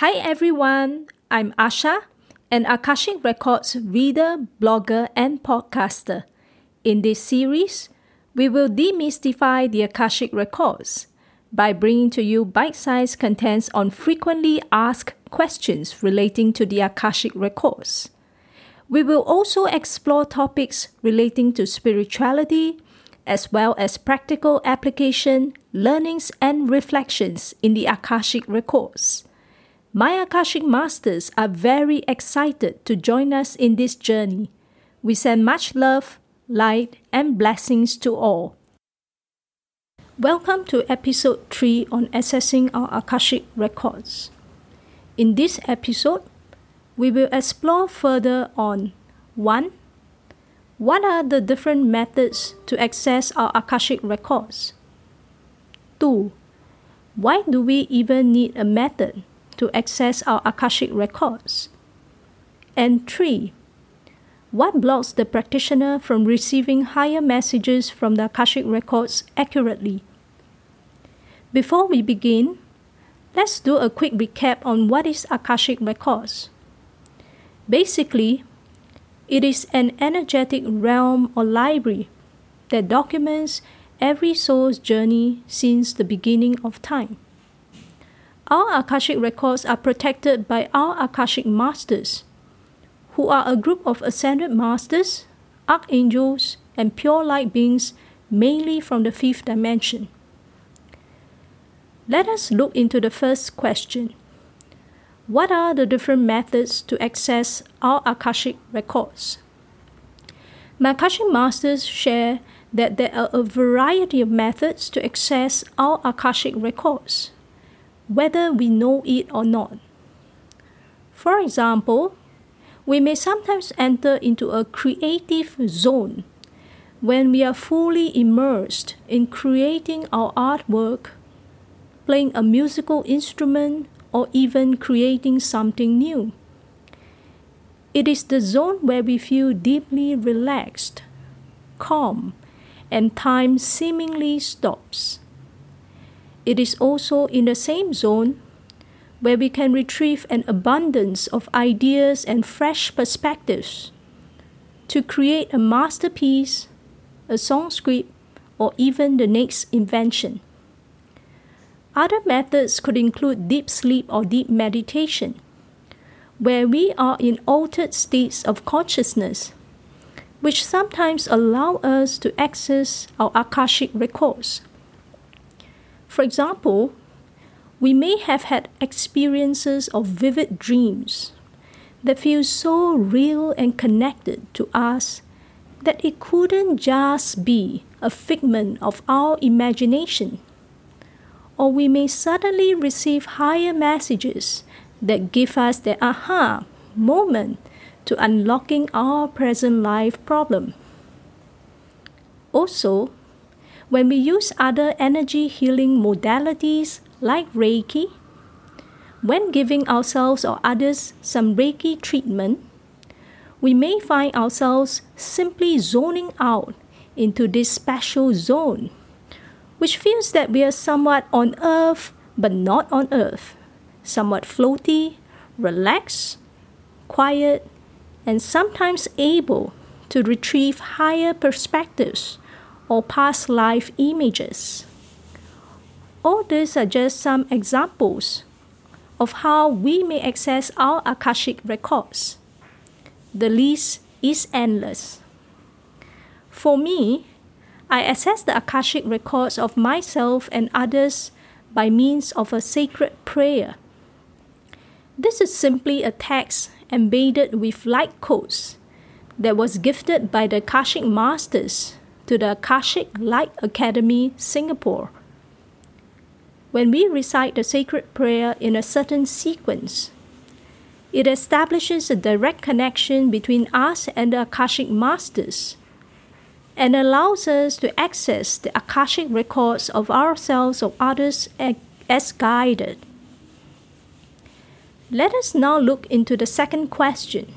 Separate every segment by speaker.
Speaker 1: Hi everyone, I'm Asha, an Akashic Records reader, blogger, and podcaster. In this series, we will demystify the Akashic Records by bringing to you bite sized contents on frequently asked questions relating to the Akashic Records. We will also explore topics relating to spirituality, as well as practical application, learnings, and reflections in the Akashic Records. My Akashic Masters are very excited to join us in this journey. We send much love, light, and blessings to all. Welcome to episode 3 on accessing our Akashic records. In this episode, we will explore further on 1. What are the different methods to access our Akashic records? 2. Why do we even need a method to access our Akashic records? And 3. What blocks the practitioner from receiving higher messages from the Akashic records accurately? Before we begin, let's do a quick recap on what is Akashic records. Basically, it is an energetic realm or library that documents every soul's journey since the beginning of time. Our Akashic records are protected by our Akashic masters, who are a group of ascended masters, archangels, and pure light beings, mainly from the fifth dimension. Let us look into the first question what are the different methods to access our Akashic records? My Akashic Masters share that there are a variety of methods to access our Akashic records, whether we know it or not. For example, we may sometimes enter into a creative zone when we are fully immersed in creating our artwork, playing a musical instrument, or even creating something new. It is the zone where we feel deeply relaxed, calm, and time seemingly stops. It is also in the same zone where we can retrieve an abundance of ideas and fresh perspectives to create a masterpiece, a song script, or even the next invention. Other methods could include deep sleep or deep meditation, where we are in altered states of consciousness, which sometimes allow us to access our Akashic records. For example, we may have had experiences of vivid dreams that feel so real and connected to us that it couldn't just be a figment of our imagination or we may suddenly receive higher messages that give us the aha moment to unlocking our present life problem. Also, when we use other energy healing modalities like Reiki, when giving ourselves or others some Reiki treatment, we may find ourselves simply zoning out into this special zone which feels that we are somewhat on earth but not on earth, somewhat floaty, relaxed, quiet, and sometimes able to retrieve higher perspectives or past life images. All these are just some examples of how we may access our Akashic records. The list is endless. For me, I access the Akashic records of myself and others by means of a sacred prayer. This is simply a text embedded with light codes that was gifted by the Akashic Masters to the Akashic Light Academy, Singapore. When we recite the sacred prayer in a certain sequence, it establishes a direct connection between us and the Akashic Masters and allows us to access the Akashic records of ourselves or others as guided. Let us now look into the second question.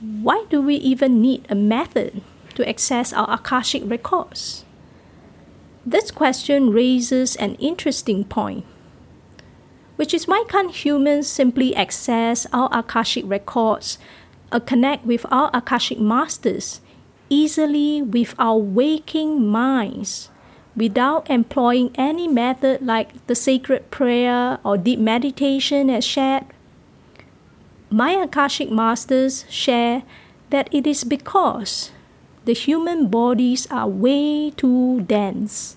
Speaker 1: Why do we even need a method to access our Akashic records? This question raises an interesting point. Which is why can't humans simply access our Akashic records, or uh, connect with our Akashic masters easily with our waking minds without employing any method like the sacred prayer or deep meditation as shared? My Akashic masters share that it is because the human bodies are way too dense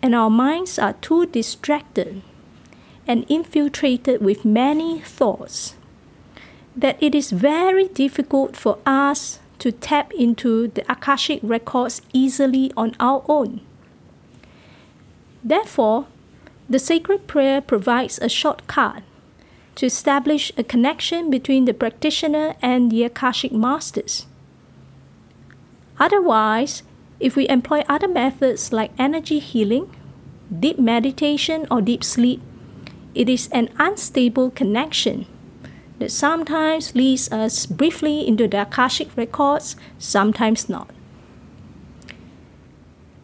Speaker 1: and our minds are too distracted and infiltrated with many thoughts that it is very difficult for us to tap into the Akashic records easily on our own. Therefore, the sacred prayer provides a shortcut to establish a connection between the practitioner and the Akashic masters. Otherwise, if we employ other methods like energy healing, deep meditation, or deep sleep, it is an unstable connection that sometimes leads us briefly into the Akashic records, sometimes not.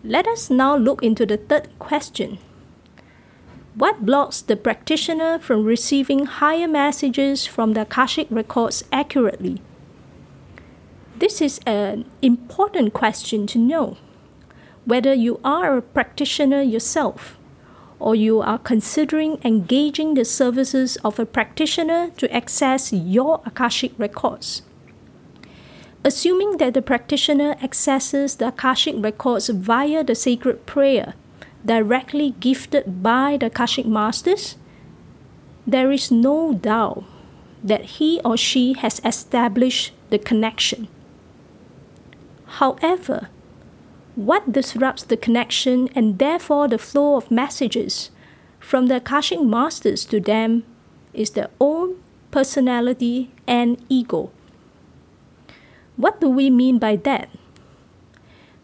Speaker 1: Let us now look into the third question. What blocks the practitioner from receiving higher messages from the Akashic records accurately? This is an important question to know. Whether you are a practitioner yourself or you are considering engaging the services of a practitioner to access your Akashic records. Assuming that the practitioner accesses the Akashic records via the sacred prayer directly gifted by the Akashic masters, there is no doubt that he or she has established the connection. However, what disrupts the connection and therefore the flow of messages from the Akashic masters to them is their own personality and ego. What do we mean by that?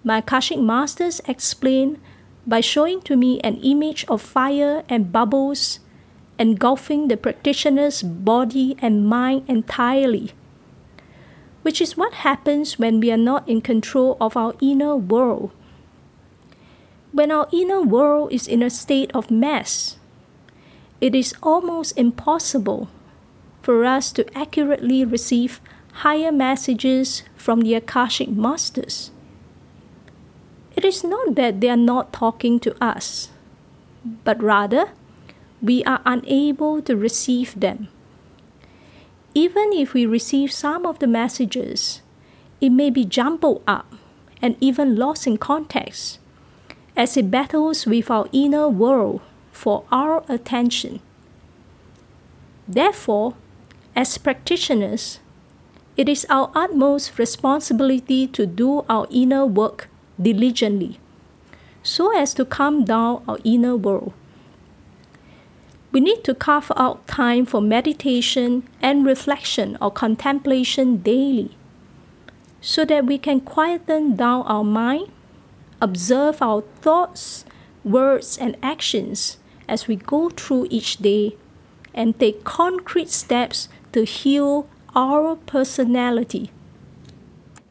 Speaker 1: My Akashic masters explain by showing to me an image of fire and bubbles engulfing the practitioner's body and mind entirely which is what happens when we are not in control of our inner world. When our inner world is in a state of mess, it is almost impossible for us to accurately receive higher messages from the Akashic Masters. It is not that they are not talking to us, but rather we are unable to receive them even if we receive some of the messages, it may be jumbled up and even lost in context as it battles with our inner world for our attention. Therefore, as practitioners, it is our utmost responsibility to do our inner work diligently so as to calm down our inner world we need to carve out time for meditation and reflection or contemplation daily so that we can quieten down our mind, observe our thoughts, words, and actions as we go through each day, and take concrete steps to heal our personality.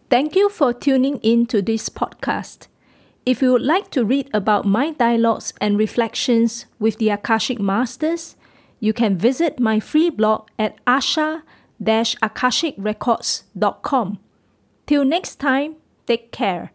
Speaker 1: Thank you for tuning in to this podcast. If you would like to read about my dialogues and reflections with the Akashic Masters, you can visit my free blog at asha-akashicrecords.com. Till next time, take care.